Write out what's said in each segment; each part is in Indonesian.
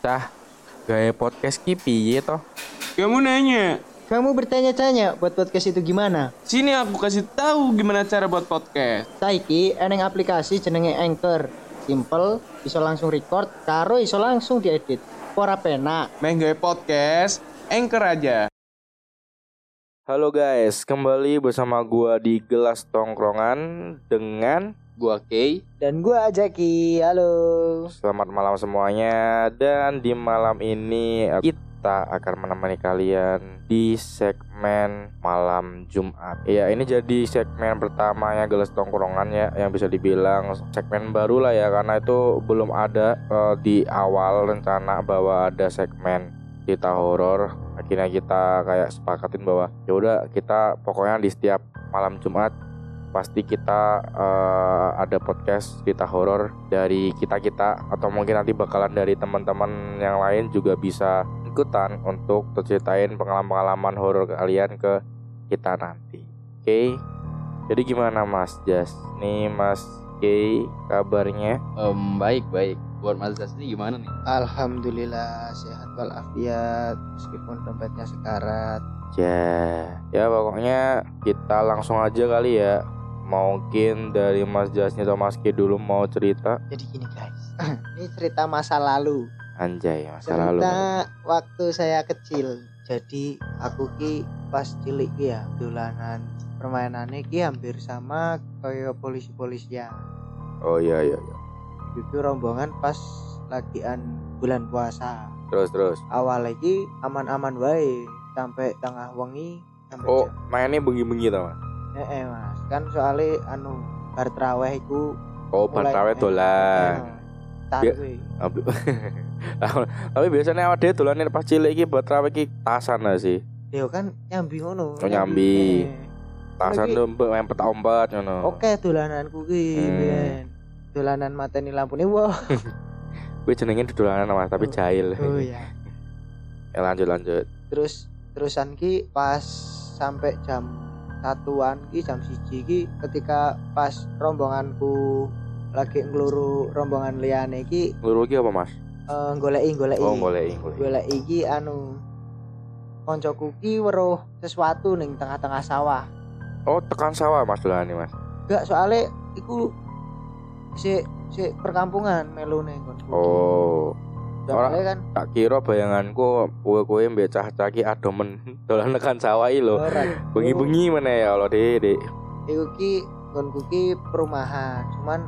Tah, gaya podcast ki piye toh? Kamu nanya, Kamu bertanya-tanya buat podcast itu gimana? sini aku kasih tahu gimana cara buat podcast. Saiki eneng aplikasi jenenge Anchor. Simple, iso langsung record, karo iso langsung diedit. Ora penak. Main gaya podcast, anchor aja. Halo guys, kembali bersama gua di Gelas Tongkrongan dengan Gua Kay. Dan gua Ajaki. Halo. Selamat malam semuanya dan di malam ini kita akan menemani kalian di segmen malam Jumat. Ya ini jadi segmen pertamanya Gelas Tongkrongan ya yang bisa dibilang segmen baru lah ya karena itu belum ada eh, di awal rencana bahwa ada segmen cerita horor. Akhirnya kita kayak sepakatin bahwa ya udah kita pokoknya di setiap malam Jumat pasti kita eh, ada podcast cerita horor dari kita kita atau mungkin nanti bakalan dari teman-teman yang lain juga bisa ikutan untuk ceritain pengalaman-pengalaman horor kalian ke kita nanti. Oke. Jadi gimana Mas Jas? Nih Mas K kabarnya? Em, baik baik. Buat Mas Das ini gimana nih? Alhamdulillah sehat walafiat meskipun dompetnya sekarat. Ya, ya pokoknya kita langsung aja kali ya. Mungkin dari Mas Jasnya atau Mas K dulu mau cerita Jadi gini guys. Ini cerita masa lalu. Anjay masa cerita lalu waktu saya kecil. Jadi aku ki pas cilik ki ya dolanan permainannya ki hampir sama kayak polisi-polisian. Oh iya iya, iya. Itu rombongan pas lagian bulan puasa. Terus terus Awal lagi aman-aman wae sampai tengah wengi sampai Oh mainnya bengi-bengi tau mas Eh, eh, mas kan soalnya anu bar traweh iku Oh mulai- bantawe eh, dolan. Tapi- Tapi biasanya awak dhewe dolanan pas cilik iki buat rawe iki tasan lah sih Yo kan nyambi ngono. Oh, nyambi. Tasan tuh mbak main peta ombak ngono Oke dolananku ki Hmm. ben. Dolanan mateni lampune wah. Gue jenengin dolanan mas tapi Oh. jahil Oh iya. Ya lanjut lanjut Terus terusan ki pas sampai jam satuan ki jam siji ki ketika pas rombonganku lagi ngeluru rombongan liyane ki Luru iki apa mas? eh, goleki goleki. Oh golek golek goleki ki anu koncoku ki weruh sesuatu ning tengah-tengah sawah. Oh tekan sawah mas ini mas Gak soalnya iku si si perkampungan melune koncoku. Oh Soalnya kan tak kira bayanganku kue kue mbak cah cah ki adomen dolan iki lho ora. bengi-bengi mana ya Allah deh deh Iku ki konku ki perumahan, cuman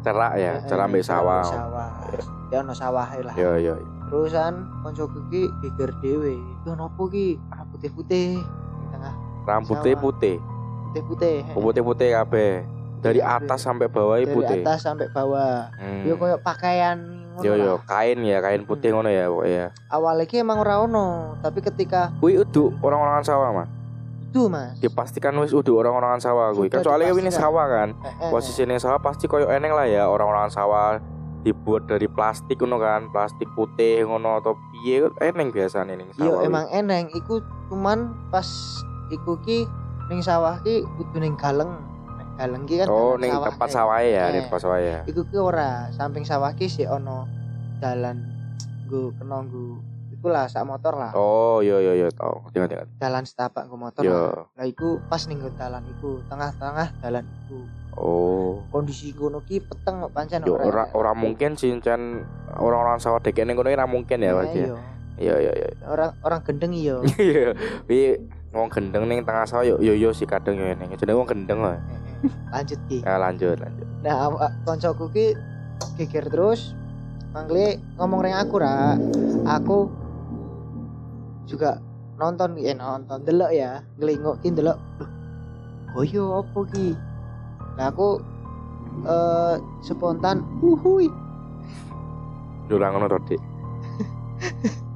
cerak ya eh, cerak mbak sawah Sawah. Ya ono sawah lah. Yo yo Terusan koncoku ki geger dhewe. Yo nopo ki? Ah putih-putih tengah rambutnya putih putih-putih. putih putih kabeh dari Putih-putih. atas sampai bawah Dari putih atas sampai bawah. Hmm. Yo koyo pakaian yo yo kain ya kain putih Hmm. ngono ya pokoknya. Awalnya ki emang ora ono, tapi ketika Kui udu orang-orangan sawah mas. Itu mas. Dipastikan wis udu orang-orangan sawah kui kan soalnya ini sawah kan. Eh, eh, posisi ini sawah pasti koyo eneng lah ya orang-orangan sawah dibuat dari plastik ngono kan plastik putih ngono atau piye eneng biasa nih Yo sawah kui. emang eneng. Iku cuman pas iku ki ning sawah ki kudu ning galeng. Ning galeng ki kan oh ning sawah, tempat eh. sawah ya Eh. di tempat sawah ya Iku ki ora, samping sawah ki sik ono dalan nggo kena nggo iku lah sak motor lah. oh yo yo yo tau tinggal tinggal Dalan setapak nggo motor. lah. yo Lah iku pas ning dalan iku, tengah-tengah dalan iku. oh Kondisi ngono ki peteng kok pancen yo ora ora mungkin cincin orang-orang sawah dek eneng ngono ora mungkin ya Nah, pasti ya iya. iya iya iya Orang orang gendeng iya. Iya, wong gendeng ning tengah sawah yo yo yo si kadang yo ning. Jenenge wong gendeng eh. Lanjut ki. Nah, lanjut lanjut. Nah, koncoku ki geger terus manggil ngomong ring aku ra. Aku juga nonton eh nonton delok ya, ngelinguk ki delok. Loh, Boyo apa ki? Nah, aku eh spontan uhui Dulang ngono to, Dik.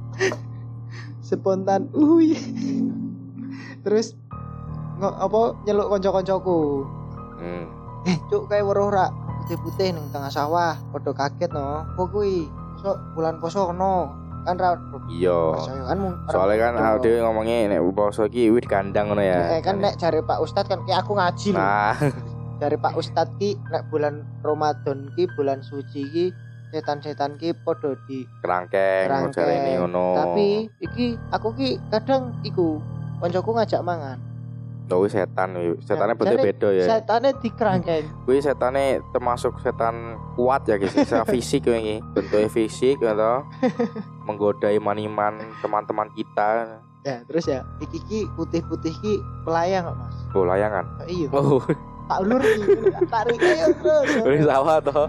spontan uhui terus nggak apa nyeluk konco-koncoku Hmm. eh cuk kayak weruh ra putih-putih ning tengah sawah padha kaget no kok kuwi so bulan poso no kan ra Iya. percaya kan Soalnya kan awake dhewe ngomongnya nek poso iki wit kandang ngono ya. Eh, kan nek cari Pak Ustadz kan kayak aku ngaji. Nah, Cari Pak Ustadz ki nek bulan Ramadan ki bulan suci ki setan-setan ki podo di Kerangkeng, Kerangkeng. ini ngono. tapi iki aku ki kadang iku koncoku ngajak mangan Oh, setan, kuwi. setannya Ya, bentuknya beda ya. setane di kerangkeng Kuwi setannya termasuk setan kuat ya guys, secara fisik kuwi iki. Bentuknya fisik gitu. Menggoda iman-iman teman-teman kita. ya terus ya iki ki putih-putih ki pelayang kok mas Oh, layangan. Oh, iya Oh, tak ulur iki tak tarik ayo terus ini sawah toh.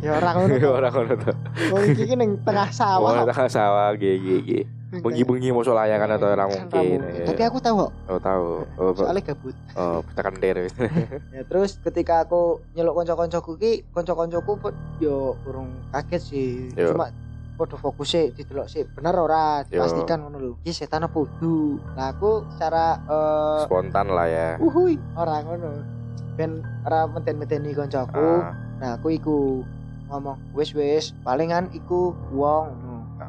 ya orang ngono to. Orang ngono toh. Wong iki ki ning tengah Oh, sawah tengah sawah iki iki Bengi-bengi mosok layangan atau ora Kan mungkin. ramu. ya. tapi aku tahu kok Oh, tahu. Oh, soalnya gabut oh tekan der. ya terus ketika aku nyeluk konco-koncoku ki konco-koncoku pun yo urung kaget sih Yo. cuma podo fokus sih didelok sih bener ora dipastikan ngono lho iki setan apa udu nah aku secara eh Spontan lah ya. uhui ora ngono ben ora meden-medeni koncoku Ah, nah aku iku ngomong wis wis palingan iku wong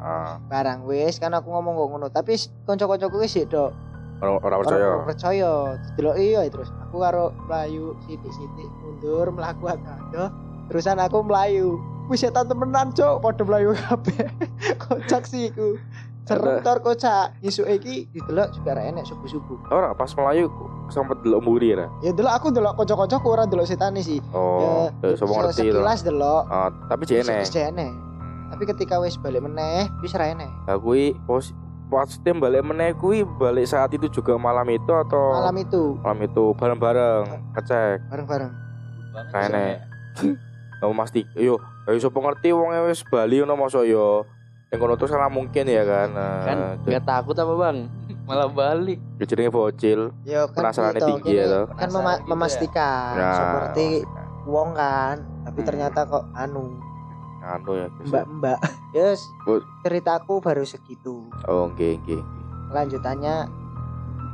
ah. barang wis kan aku ngomong kok ngono. Tapi konco-koncoku wis dok Ora percaya. Ora percaya. didelok iya terus. Aku karo mlayu sithik-sithik mundur mlaku adoh. Terusan aku mlayu. Wis setan temenan cok padha mlayu kabeh. Kocak sih iku. Serem Ada- tor kocak. Isuk iki didelok juga ra enek subuh-subuh. Ora pas Melayu sempet delok mburi ya. ya delok aku delok kanca-kancaku ora delok setan sih. Oh, ya, semua ngerti itu. sekilas delok. Oh, tapi jene. enek tapi ketika wis balik meneh wis ra enek. Nah, kui pos maksudnya balik meneh kui balik saat itu juga malam itu atau malam itu. Malam itu bareng-bareng ngecek. Bareng-bareng. Kayak enek. kamu mesti yo ayo sapa ngerti wong wis Bali ngono mosok yo. Yang kono terus salah mungkin ya kan kan nah, nggak takut apa bang? Malah balik. Ya jenenge bocil ya kan Penasarannya gitu, tinggi ya, toh. kan mema- gitu ya. memastikan Nah, seperti wong kan. Tapi Hmm. ternyata kok anu anu ya guys. mbak-mbak yes Bu- ceritaku baru segitu. Oh nggih nggih. Lanjutannya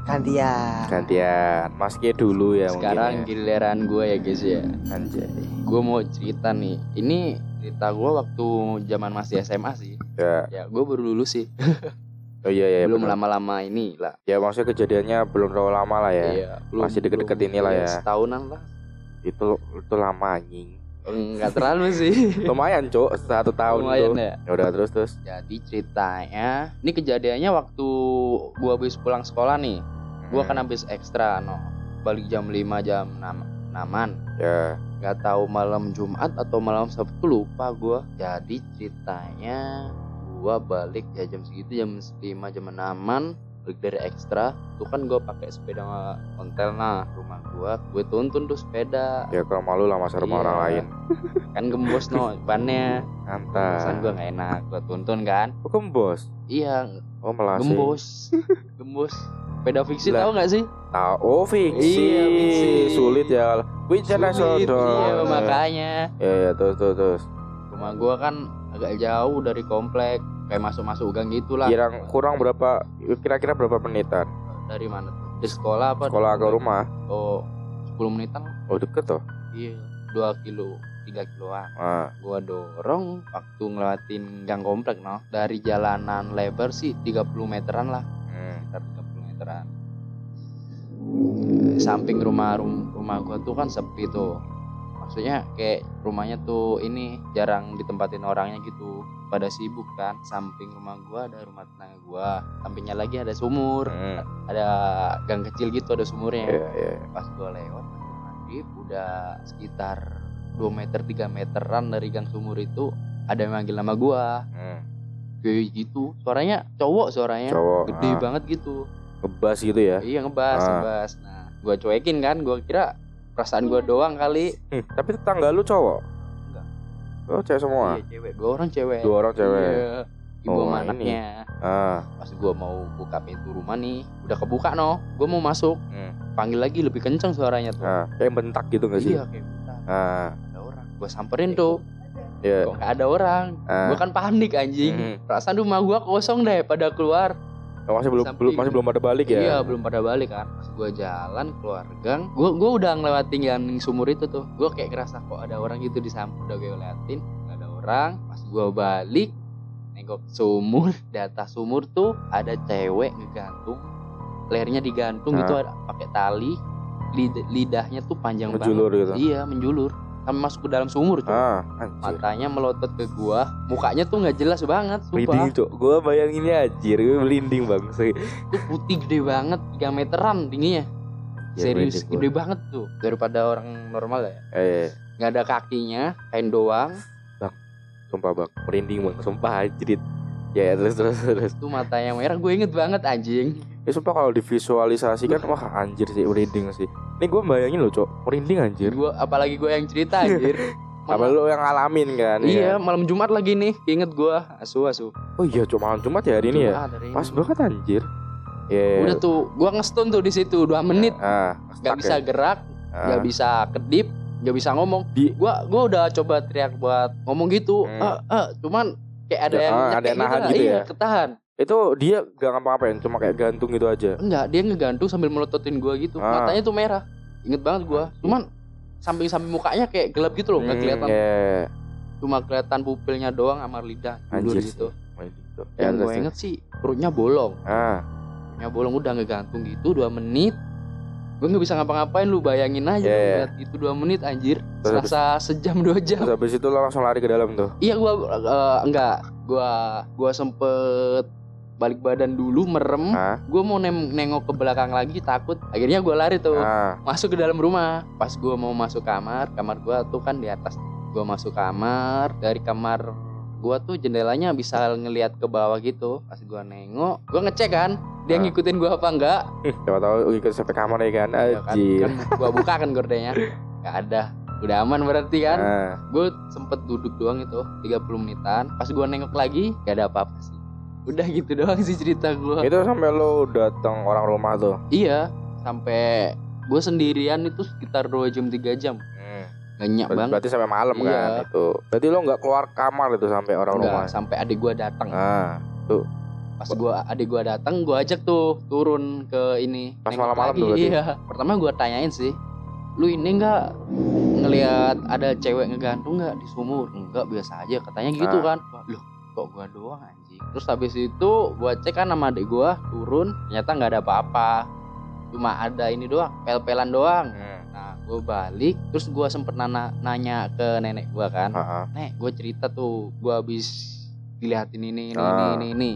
gantian. Gantian. Mas Ki dulu ya sekarang mungkin giliran gue ya guys ya. Ya. anjay. Gue mau cerita nih. Ini cerita gue waktu zaman masih SMA sih. Ya. Ya gue baru lulus sih. Oh iya iya belum bener. lama-lama ini lah. Ya maksudnya kejadiannya belum terlalu lama lah ya. Iya, belum- Masih deket-deket belum- inilah iya, ya. setahunan lah. Itu itu lama anjing enggak terlalu sih. Lumayan cok satu tahun lumayan tuh ya. Ya udah terus terus. Jadi ceritanya ini kejadiannya waktu gua habis pulang sekolah nih. Gua kan habis ekstra no. Balik jam 5 jam 6 naman ya. Nggak tahu malam Jumat atau malam Sabtu lupa gua. Jadi ceritanya gua balik ya jam segitu jam 5 jam 6 balik dari ekstra tuh kan gua pakai sepeda ontel nah rumah gua gue tuntun tuh sepeda ya kalau malu lah masa rumah Iya. orang lain kan gembos no bannya Mantap. Pesan gua nggak enak gua tuntun kan Oh, gembos. iya Oh, melasi. gembos gembos sepeda fiksi Lah. tahu nggak sih Tahu. Oh, fiksi. Iya, fiksi. Sulit ya. Wih, cara Sulit, sodor. iya makanya Ya, ya, terus, terus, terus. rumah gua kan agak jauh dari komplek kayak masuk-masuk gang gitulah. Kurang, kurang berapa? Kira-kira berapa menitan? dari mana? Tuh di sekolah apa? Sekolah ke rumah. oh 10 menitan Oh, deket tuh. iya 2 kilo 3 kiloan. Ah, gua dorong waktu ngelewatin gang komplek no. Dari jalanan lebar sih 30 meteran lah. Hmm. sekitar 30 meteran. Samping rumah rum- rumah gua tuh kan sepi tuh. Maksudnya kayak rumahnya tuh ini jarang ditempatin orangnya gitu pada sibuk kan samping rumah gua ada rumah tetangga gua sampingnya lagi ada sumur Hmm. ada gang kecil gitu ada sumurnya Iya, iya. pas gua lewat maghrib maghrib udah sekitar 2 meter 3 meteran dari gang sumur itu ada yang manggil nama gua Hmm. kayak gitu suaranya cowok suaranya Cowok. gede ah. banget gitu Ngebas gitu ya. iya ngebas Ah. ngebas nah gua cuekin kan gua kira perasaan gua doang kali Hmm, tapi tetangga lu cowok? Oh, cewek semua. iya cewek dua orang cewek Dua orang cewek. iya. ibu Oh, sama anaknya Ah. pas gua mau buka pintu rumah nih udah kebuka no gua mau masuk Hmm. panggil lagi lebih kenceng suaranya tuh Ah, kayak bentak gitu gak sih? iya kayak bentar. Ah, ada orang gua samperin tuh iya. kok nggak ada orang Ah. gua kan panik anjing Mhm. perasaan rumah gua kosong deh pada keluar Oh, masih belum belum masih belum pada balik ya? iya belum pada balik kan. Pas gua jalan keluar gang gua gua udah ngelewatin yang sumur itu tuh. Gua kayak ngerasa kok ada orang gitu di samping? Udah gue lewatin nggak ada orang. Pas gua balik nengok sumur di atas sumur tuh ada cewek ngegantung. Lehernya digantung Ah. gitu ada pakai tali Lid- lidahnya tuh panjang Menjulur banget. gitu. iya menjulur sampai masuk ke dalam sumur cuy ah matanya melotot ke gua. Mukanya tuh nggak jelas banget merinding sumpah cok gue bayanginnya anjir. Gue merinding bang. Sih. itu putih gede banget 3 meteran tingginya. Ya, serius merinding gede banget tuh daripada orang normal ya. Gua. eh. Nggak ada kakinya kain doang. Sumpah bang. Merinding bang. Sumpah anjir ya ya, terus terus terus. Tuh matanya merah gue inget banget anjing ya sumpah kalau divisualisasikan wah anjir sih merinding sih. Ini gue bayangin loh cok. Merinding anjir. Gua apalagi gue yang cerita anjir. Apa lu yang ngalamin kan? Iya ya? malam Jumat lagi nih inget gua. Asu asu. Oh iya cok malam Jumat ya hari ini ya? Ini. pas banget anjir. Ya udah tuh gua ngestun tuh di situ dua menit. Ah nggak stuck bisa ya? gerak Ah. nggak bisa kedip nggak bisa ngomong. Di- gua gua udah coba teriak buat ngomong gitu. Hmm. ah ah cuman kayak ada Ya, yang ah, ada yang nahan gitu iya, ya? ketahan itu dia gak ngapa-ngapain cuma kayak gantung gitu aja. Enggak dia ngegantung sambil melototin gua gitu. Ah. matanya tuh merah. Inget banget gua. Cuman samping-samping mukanya kayak gelap gitu loh nggak Hmm, kelihatan. ya. cuma kelihatan pupilnya doang sama lidah anjir. Merinding, Cok. Ya, yang terus, gue terus. inget sih perutnya bolong. Ah. Perutnya bolong udah ngegantung gitu dua menit. Gue nggak bisa ngapa-ngapain lu bayangin aja Iya, lu iya. lihat itu dua menit anjir. Terus serasa sejam dua jam. terus habis itu lo langsung lari ke dalam tuh? Iya gua eh, enggak. Gua gua sempet balik badan dulu merem. Ah gua mau nem- nengok ke belakang lagi takut. Akhirnya gua lari tuh. Ah. Masuk ke dalam rumah. Pas gua mau masuk kamar kamar gua tuh kan di atas. Gua masuk kamar dari kamar gua tuh jendelanya bisa ngelihat ke bawah gitu. Pas gua nengok gua ngecek kan dia Ah. ngikutin gua apa enggak? Siapa tahu ikut sampai kamar ya kan? Ya kan, kan gua buka kan gordenya. Nggak ada. Udah aman berarti kan? Ah. Gue sempet duduk doang itu 30 menitan. Pas gue nengok lagi gak ada apa-apa sih udah gitu doang sih cerita gue itu sampai lo datang orang rumah tuh? Iya sampai gue sendirian itu sekitar 2 jam 3 jam. Hmm. banyak Ber- banget. berarti sampai malam Iya. kan itu? Berarti lo nggak keluar kamar itu sampai orang Enggak, rumah? sampai adik gue datang. Ah pas gue adik gue datang gue ajak tuh turun ke ini Pas malam-malam tuh berarti? iya. Pertama gue tanyain sih lu ini enggak ngelihat ada cewek ngegantung nggak di sumur? Enggak biasa aja katanya gitu Ah. kan. Wah, loh kok gua doang anjing. Terus habis itu gua cek kan sama adik gua turun ternyata nggak ada apa-apa. Cuma ada ini doang pel-pelan doang. Hmm. nah gua balik terus gua sempet nana, nanya ke nenek gua kan. Ah. nek gua cerita tuh gua habis dilihatin ini ini Ah. ini ini ini.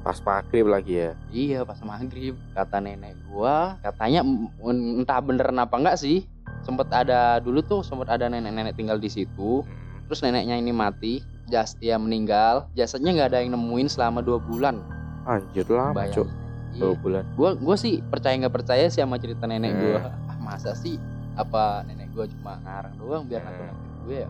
Pas maghrib lagi ya? Iya pas maghrib. Kata nenek gua katanya entah beneran apa enggak sih sempet ada dulu tuh sempet ada nenek-nenek tinggal di situ. Hmm. terus neneknya ini mati jas dia meninggal. Jasadnya nggak ada yang nemuin selama dua bulan. Anjir lama cok iya. dua bulan. Gua gua sih percaya nggak percaya sih sama cerita nenek Hmm. gua ah masa sih? Apa nenek gua cuma ngarang doang biar Hmm. nakutin gue ya?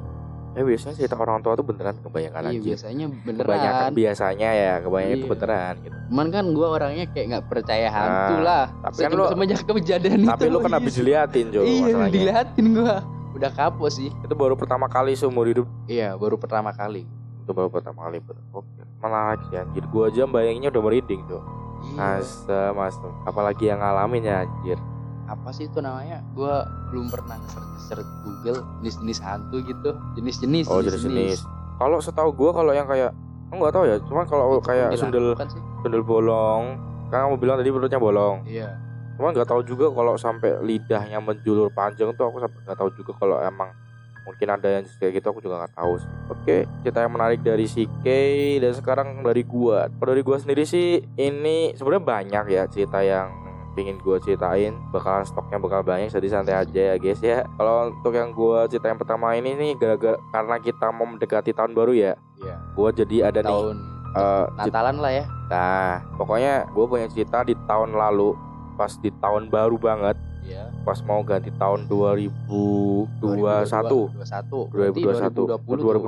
Eh biasanya cerita orang tua tuh beneran kebanyakan iya anjir. biasanya beneran. Kebanyakan biasanya ya kebanyakan itu Iya. beneran gitu. Cuman kan gua orangnya kayak nggak percaya hantu Ah, lah. tapi kan Sejak- lu- semenjak kejadian tapi itu lu kan iya. habis diliatin Jo iya masalahnya. diliatin gua udah kapok sih itu baru pertama kali seumur hidup iya baru pertama kali itu baru pertama kali oke malah lagi anjir gua aja bayanginnya udah merinding tuh iya. Asem, asem. Apalagi yang ngalamin ya anjir. apa sih itu namanya gua belum pernah ngeser Google jenis-jenis hantu gitu jenis-jenis Oh jenis-jenis. Kalau setahu gua kalau yang kayak aku nggak tahu ya. Cuma kalau kayak sundel sih sundel bolong, kan kamu bilang tadi perutnya bolong. iya Cuma nggak tahu juga kalau sampai lidahnya menjulur panjang tuh aku sampai nggak tahu juga kalau emang mungkin ada yang kayak gitu aku juga nggak tahu sih. Oke, cerita yang menarik dari si Kay dan sekarang dari gua. Kalau dari gua sendiri sih ini sebenarnya banyak ya cerita yang pingin gua ceritain. Bakalan stoknya bakal banyak jadi santai aja ya guys ya. Kalau untuk yang gua cerita yang pertama ini nih gara-gara karena kita mau mendekati tahun baru ya iya. gua jadi ada nih tahun eh, cit- Natalan lah ya. Nah pokoknya gua punya cerita di tahun lalu pas di tahun baru banget. Iya. Pas mau ganti tahun 2021 2021 2021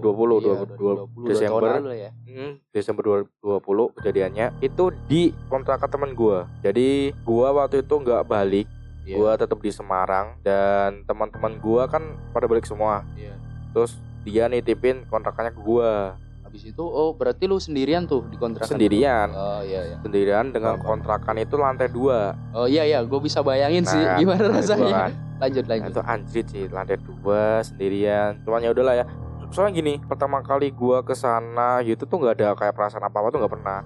2020 Desember. Ya. Hmm, Desember 2020 kejadiannya itu di kontrakan temen gua. Jadi gua waktu itu nggak balik, Iya, gua tetap di Semarang dan teman-teman gua kan pada balik semua. iya. Terus dia nitipin kontrakannya ke gua habis itu oh berarti lu sendirian tuh di kontrakan itu? sendirian. oh iya iya Sendirian dengan Oh, kontrakan itu lantai dua. oh iya iya gue bisa bayangin sih Nah, gimana lantai dua rasanya kan. lanjut Nah, lanjut itu anjrit sih lantai dua sendirian. Cuman ya udahlah ya. Soalnya gini, pertama kali gua ke sana gitu tuh nggak ada kayak perasaan apa-apa tuh nggak pernah.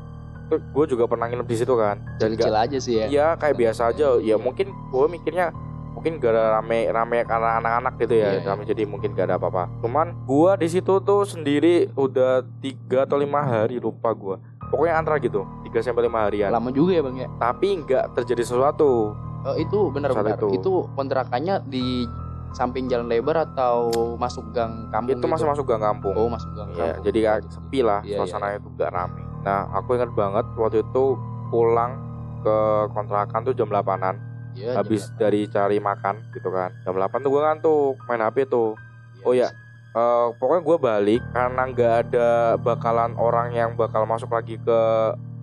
Gua juga pernah nginep di situ kan. Dan kecil aja sih ya ya kayak biasa aja. Ya mungkin gua mikirnya mungkin gak ada rame rame karena anak-anak gitu ya Iya, rame jadi mungkin gak ada apa-apa cuman gua di situ tuh sendiri udah tiga atau lima hari lupa gua pokoknya antara gitu tiga sampai lima harian lama juga ya bang ya tapi nggak terjadi sesuatu Oh, itu benar Saat benar. itu. Itu. kontrakannya di samping jalan lebar atau masuk gang kampung itu gitu? masih masuk gang kampung Oh, masuk gang ya kampung. jadi kayak sepi lah Iya, iya, suasananya tuh gak rame nah aku ingat banget waktu itu pulang ke kontrakan tuh jam 8an Jam habis dari cari makan gitu kan jam 8 tuh gue ngantuk main HP tuh Iya, oh ya. Eh, pokoknya gue balik karena nggak ada bakalan orang yang bakal masuk lagi ke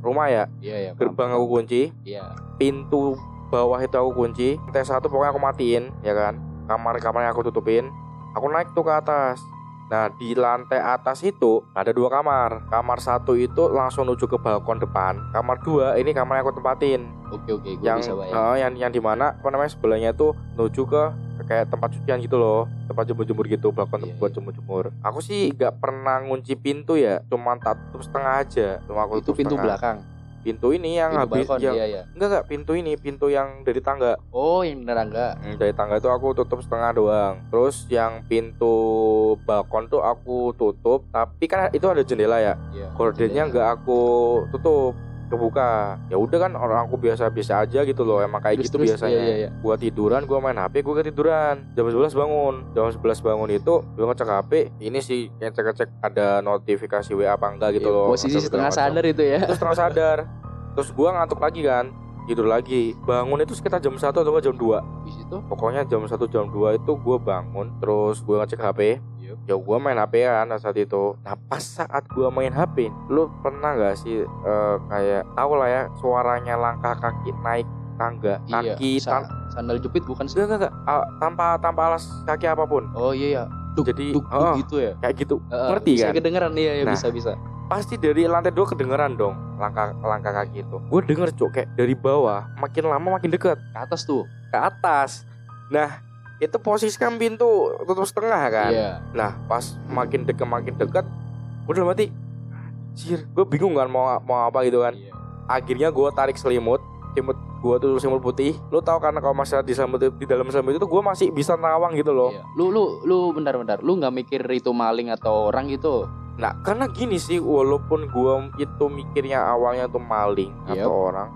rumah ya iya. paham. gerbang aku kunci Iya. pintu bawah itu aku kunci lantai satu pokoknya aku matiin ya kan kamar kamarnya aku tutupin aku naik tuh ke atas nah di lantai atas itu ada dua kamar kamar satu itu langsung menuju ke balkon depan kamar dua ini kamar yang aku tempatin Oke, oke, gua yang bisa bayang. eh, yang yang di mana apa namanya sebelahnya itu menuju ke kayak tempat cucian gitu loh tempat jemur-jemur gitu balkon Iya, buat iya. jemur-jemur aku sih nggak pernah ngunci pintu ya cuma tak tutup setengah aja cuma aku itu pintu setengah. belakang. Pintu ini yang pintu habis balkon, yang iya, iya. enggak enggak pintu ini pintu yang dari tangga Oh, yang nerangga. Hmm, dari tangga itu aku tutup setengah doang terus yang pintu balkon tuh aku tutup tapi kan itu ada jendela ya Iya. gordennya nggak aku tutup kebuka ya udah kan orang aku biasa-biasa aja gitu loh emang kayak Terus, gitu terus, biasanya iya, iya, iya. gua tiduran gua main HP gua ketiduran jam 11 bangun jam 11 bangun itu gua ngecek HP ini sih ngecek-ngecek ada notifikasi WA apa enggak gitu Iya, loh Posisi setengah macam. sadar itu ya. terus setengah sadar terus gua ngantuk lagi kan tidur lagi bangun itu sekitar jam 1 atau jam 2 Di situ. pokoknya jam 1 jam 2 itu gua bangun terus gua ngecek HP. Ya gua main HP kan saat itu nah pas saat gua main HP lu pernah nggak sih eh, kayak tahu lah ya suaranya langkah kaki naik tangga Iya. kaki Sa- tan- sandal jepit bukan sih? enggak enggak enggak Ah, tanpa tanpa alas kaki apa pun Oh iya ya. Duk, Jadi, duk, duk oh. gitu ya. kayak gitu Heeh, ngerti bisa kan? kedengeran iya, ya Nah. bisa bisa. pasti dari lantai dua kedengeran dong langkah langkah kaki itu gue denger cuk kayak dari bawah makin lama makin deket Ke atas tuh. ke atas nah itu posisi kan pintu tutup setengah kan Iya. nah pas makin deket makin deket gue udah mati Anjir, gue bingung kan mau mau apa gitu kan Iya. akhirnya gue tarik selimut selimut gue tuh selimut putih lu tahu karena kalau masalah di selimut di dalam selimut itu gue masih bisa nawang gitu loh Iya. Lu lu lu bentar-bentar. Lu nggak mikir itu maling atau orang gitu? nah karena gini sih walaupun gue itu mikirnya awalnya tuh maling Yep. atau orang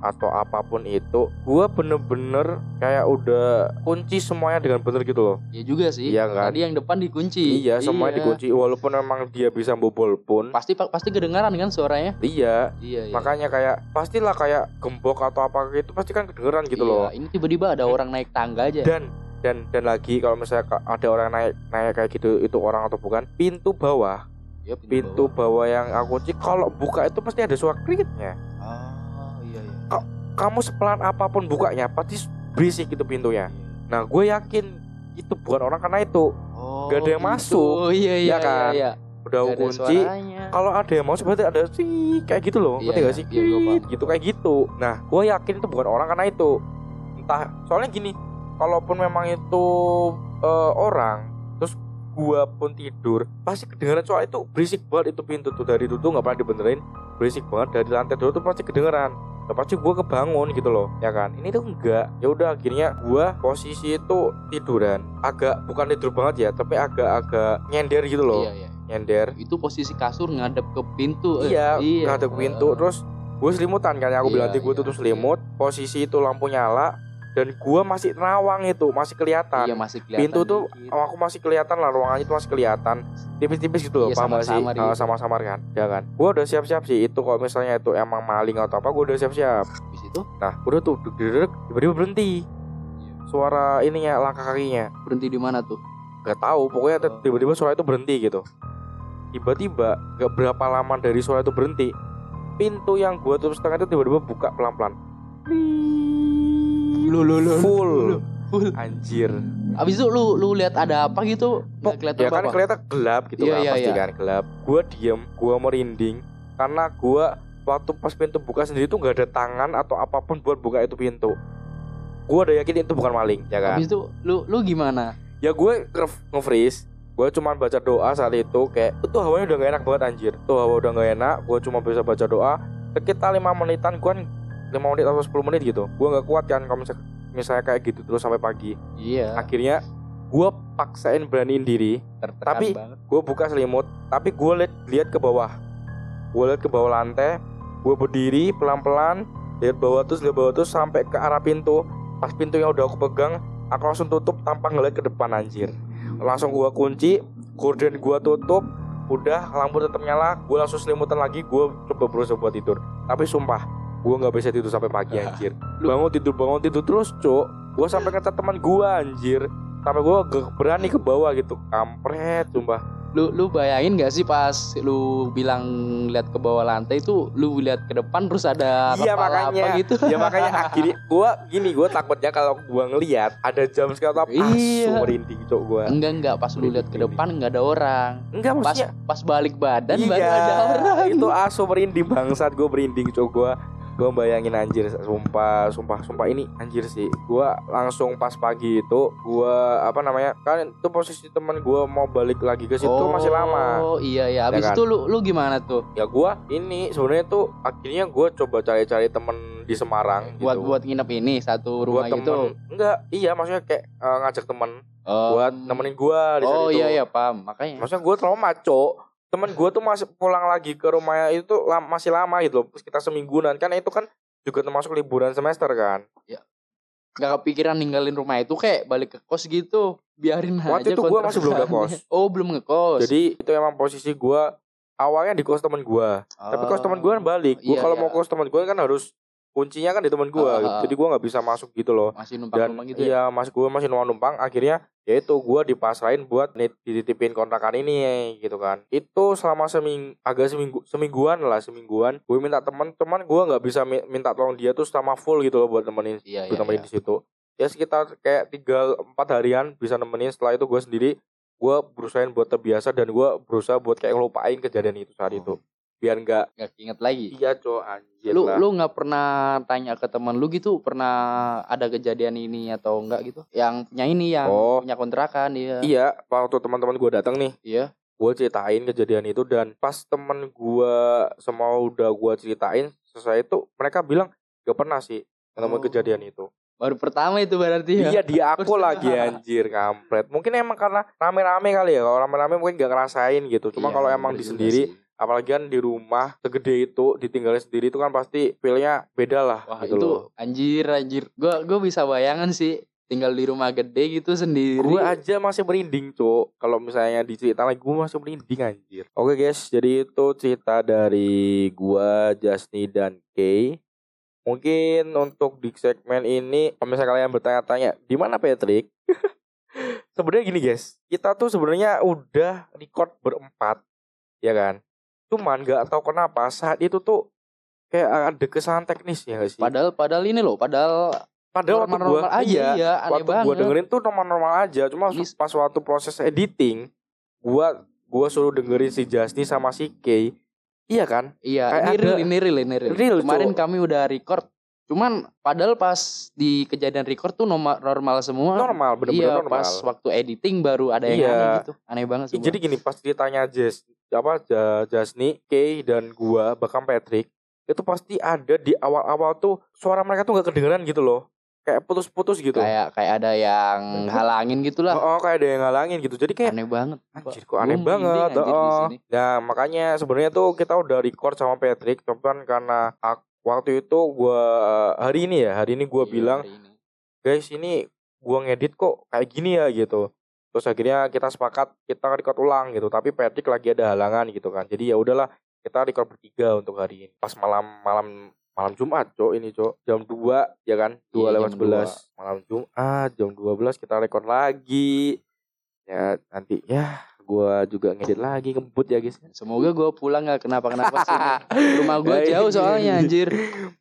atau apa pun itu gue bener-bener kayak udah kunci semuanya dengan bener gitu loh Ya juga sih. Iya kan? Tadi yang depan dikunci. iya semuanya dikunci walaupun memang dia bisa bobol pun Pasti pasti kedengaran kan suaranya? iya Iya, iya. makanya kayak pastilah kayak gembok atau apa gitu pasti kan kedengeran gitu Iya, loh Ini tiba-tiba ada orang naik tangga aja. dan dan dan lagi kalau misalnya ada orang naik naik kayak gitu itu orang atau bukan pintu bawah Ya, pintu bawah yang aku kunci kalau buka itu pasti ada suara kriknya Oh, iya iya. kamu sepelan apa pun bukanya pasti berisik itu pintunya. Nah gue yakin itu bukan orang karena itu. Oh, Gak ada yang masuk. Oh iya iya Ya kan? iya. udah aku Gak kunci. kalau ada yang masuk berarti ada sih kayak gitu loh. Iya, ngerti gak iya, sih? iya. Kit, gitu kayak gitu. Nah gue yakin itu bukan orang karena itu. Entah soalnya gini kalaupun memang itu eh, orang terus gua pun tidur pasti kedengeran soal itu berisik banget itu pintu tuh. Dari dulu tuh nggak pernah dibenerin berisik banget. Dari lantai dulu tuh pasti kedengeran pasti gua kebangun gitu loh ya kan? Ini tuh enggak. Ya udah akhirnya gua posisi itu tiduran. Agak bukan tidur banget ya tapi agak-agak nyender gitu loh. Iya iya. nyender. Itu posisi kasur ngadep ke pintu. eh. iya, ngadep pintu. Eh, terus gue selimutan kan yang aku Iya, bilang gue iya, tutup selimut. posisi itu lampu nyala dan gua masih nerawang itu masih kelihatan. Iya masih kelihatan. pintu tuh dikit. oh, aku masih kelihatan lah ruangannya itu masih kelihatan. Tipis-tipis gitu loh Iya, paham sih? samar-samar Ah, gitu. sama-samar kan ya kan? Gua udah siap-siap sih itu kalau misalnya itu emang maling atau apa gua udah siap-siap. Habis itu? Nah udah tuh duduk duduk tiba-tiba berhenti. Suara ininya langkah kakinya. Berhenti di mana tuh? Gak tahu pokoknya Oh. tiba-tiba suara itu berhenti gitu. Tiba-tiba gak berapa lama dari suara itu berhenti pintu yang gua tutup setengah itu tiba-tiba buka pelan-pelan Lu lu lu. full Full. anjir Habis itu lu lu lihat ada apa gitu? Nggak kelihatan ya kan apa? kelihatan gelap gitu Iya, kan iya, pasti iya. kan gelap gua diem gua merinding karena gua waktu pas pintu buka sendiri tuh nggak ada tangan atau apa pun buat buka itu pintu gua udah yakin itu bukan maling ya kan Habis itu lu lu gimana? ya gue nge- nge-freeze gue cuma baca doa saat itu kayak itu hawanya udah gak enak banget anjir tuh hawa udah gak enak gue cuma bisa baca doa sekitar lima menitan gue 5 menit atau 10 menit gitu. Gue nggak kuat kan kalau misalnya misalnya kayak gitu terus sampai pagi. Iya. akhirnya gue paksain beraniin diri. Tertekan tapi- gue buka selimut tapi gue liat lihat ke bawah. Gue lihat ke bawah lantai gue berdiri pelan pelan lihat bawah terus lihat bawah terus sampai ke arah pintu. Pas pintunya udah aku pegang aku langsung tutup tanpa ngeliat ke depan anjir. Langsung gue kunci gorden gue tutup udah lampu tetap nyala. Gue langsung selimutan lagi gue coba berusaha buat tidur. Tapi sumpah gue nggak bisa tidur sampai pagi anjir Lu- bangun tidur bangun tidur terus cuk gue sampai ngecat teman gue anjir sampai gue gak berani ke bawah gitu kampret sumpah Lu lu bayangin gak sih pas lu bilang lihat ke bawah lantai itu lu lihat ke depan terus ada Iya, makanya. apa gitu. ya makanya akhirnya gue gini gue takutnya kalau gue ngelihat ada jam sekali atau Iya. merinding cuk gue Enggak enggak pas lu lihat ke depan enggak ada orang. enggak Pas maksudnya pas balik badan iya, baru ada orang. itu asu merinding bangsat gue merinding cuk gue gue bayangin anjir sumpah sumpah sumpah ini anjir sih gue langsung pas pagi itu gue apa namanya kan itu posisi teman gue mau balik lagi ke situ masih lama Oh iya ya. Abis kan? itu lu lu gimana tuh? ya gue ini sebenarnya tuh akhirnya gue coba cari-cari temen di Semarang Buat gitu. buat nginep ini satu rumah buat gitu. temen enggak iya maksudnya kayak eh, ngajak temen Oh. buat nemenin gue di Oh itu. iya iya paham. Makanya. maksudnya gue trauma cok temen gue tuh masih pulang lagi ke rumahnya itu tuh lam- masih lama gitu loh sekitar semingguan kan itu kan juga termasuk liburan semester kan Gak kepikiran ninggalin rumah itu kayak balik ke kos gitu. Biarin Waktu aja itu gua masih belum kontrakannya. ngekos. Oh, belum ngekos. jadi itu emang posisi gue awalnya di kos temen gue tapi kos temen gue kan balik gue iya, kalau iya. mau kos temen gue kan harus kuncinya kan di temen gue ah, ah. jadi gue nggak bisa masuk gitu loh masih dan numpang-numpang gitu ya. iya mas gue masih numpang numpang akhirnya ya itu gue dipasrahin buat nit- dititipin kontrakan ini gitu kan itu selama seming agak seminggu semingguan lah semingguan gue minta teman teman gue nggak bisa mi- minta tolong dia tuh sama full gitu loh buat nemenin Iya, buat iya, nemenin iya. di situ ya sekitar kayak tiga empat harian bisa nemenin setelah itu gue sendiri gue berusaha buat terbiasa dan gue berusaha buat kayak ngelupain kejadian itu saat Oh. itu biar nggak Gak inget lagi. iya cowok anjir lu lah. lu nggak pernah tanya ke teman lu gitu pernah ada kejadian ini atau enggak gitu yang punya ini yang Oh. punya kontrakan iya iya waktu teman-teman gue datang nih iya gue ceritain kejadian itu dan pas temen gue semua udah gue ceritain selesai itu mereka bilang gak pernah sih Oh. ketemu kejadian itu baru pertama itu berarti ya iya dia aku lagi anjir kampret mungkin emang karena rame-rame kali ya kalau rame-rame mungkin gak ngerasain gitu cuma Iya, kalau emang di sendiri sih. Apalagi kan di rumah segede itu ditinggalin sendiri itu kan pasti feelnya beda lah wah gitu itu loh. anjir anjir. Gua gua bisa bayangan sih tinggal di rumah gede gitu sendiri. Gue aja masih merinding cuk. Kalau misalnya diceritain lagi gue masih merinding anjir. Oke guys jadi itu cerita dari gua Jasni dan Kay. Mungkin untuk di segmen ini kalau misalnya kalian bertanya-tanya di mana Patrick? Sebenarnya gini guys. Kita tuh sebenarnya udah record berempat ya kan cuman nggak tahu kenapa saat itu tuh kayak ada kesalahan teknis ya gak sih padahal padahal ini loh padahal padahal waktu gua normal-normal aja iya, iya aneh waktu banget gua dengerin tuh normal-normal aja cuma Ini- pas waktu proses editing gua gua suruh dengerin si Jasni sama si Kay iya kan iya kayak ini ada- real ini real ini real, Real, kemarin Cuk. kami udah record cuman padahal pas di kejadian record tuh normal normal semua normal bener-bener iya, normal pas waktu editing baru ada yang Iya. aneh gitu. Aneh banget sumpah. jadi gini pas ceritanya Jas apa Ja- Jasni Kay dan gua bahkan Patrick itu pasti ada di awal-awal tuh suara mereka tuh nggak kedengeran gitu loh kayak putus-putus gitu kayak kayak ada yang halangin gitulah. oh, oh, kayak ada yang ngalangin gitu jadi kayak Aneh banget. Anjir kok aneh banget. anjir oh. Nah, makanya sebenarnya tuh kita udah record sama Patrick, cuman karena ak- waktu itu gua hari ini ya, hari ini gua Iya, bilang, ini. "Guys, ini gua ngedit kok kayak gini ya." gitu. Terus akhirnya kita sepakat kita record ulang gitu, tapi Patrick lagi ada halangan gitu kan. Jadi ya udahlah, kita record bertiga untuk hari ini. Pas malam malam malam Jumat, Cok, ini, Cok. Jam 2 ya kan? 2 Iya, lewat jam 11. Malam Jumat, jam 12 kita record lagi. Ya, nanti ya gua juga ngedit lagi ngebut ya, guys. Semoga gua pulang gak kenapa-kenapa sih. Rumah gua Ya, jauh ini. soalnya anjir.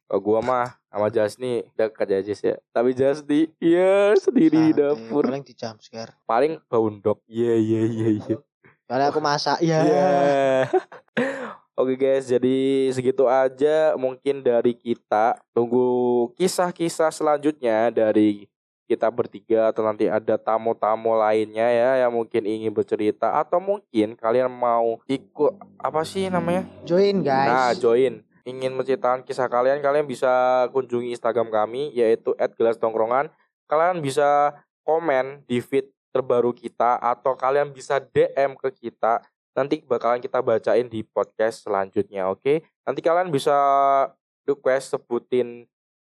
Oh, gua mah sama Jasni dekat ya Jas ya. Tapi Jasni ya sendiri di dapur. paling di jump scare Paling baundok. Iya iya iya iya. soalnya aku masak ya Iya. Oke guys, jadi segitu aja mungkin dari kita. Tunggu kisah-kisah selanjutnya dari kita bertiga atau nanti ada tamu-tamu lainnya ya yang mungkin ingin bercerita atau mungkin kalian mau ikut apa sih namanya? join Nah, guys join. Ingin menceritakan kisah kalian, kalian bisa kunjungi Instagram kami yaitu @gelasdongkrongan kalian bisa komen di feed terbaru kita atau kalian bisa DM ke kita nanti bakalan kita bacain di podcast selanjutnya oke nanti kalian bisa request sebutin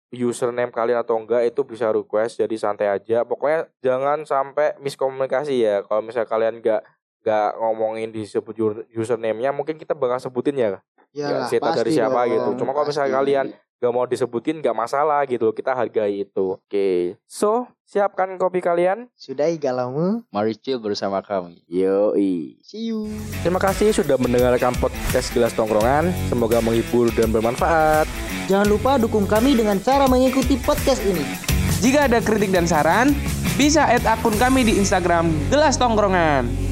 username kalian atau enggak itu bisa request jadi santai aja pokoknya jangan sampai miskomunikasi ya kalau misalnya kalian enggak enggak ngomongin disebut username-nya mungkin kita bakal sebutin ya Ya, ya, cerita dari siapa dong, gitu cuma kalau misalnya pasti. kalian nggak mau disebutin nggak masalah gitu kita hargai itu oke so siapkan kopi kalian Sudahi galaumu. Mari chill bersama kami. yoi See you. Terima kasih sudah mendengarkan podcast Gelas Tongkrongan. Semoga menghibur dan bermanfaat. Jangan lupa dukung kami dengan cara mengikuti podcast ini. Jika ada kritik dan saran, bisa add akun kami di Instagram Gelas Tongkrongan.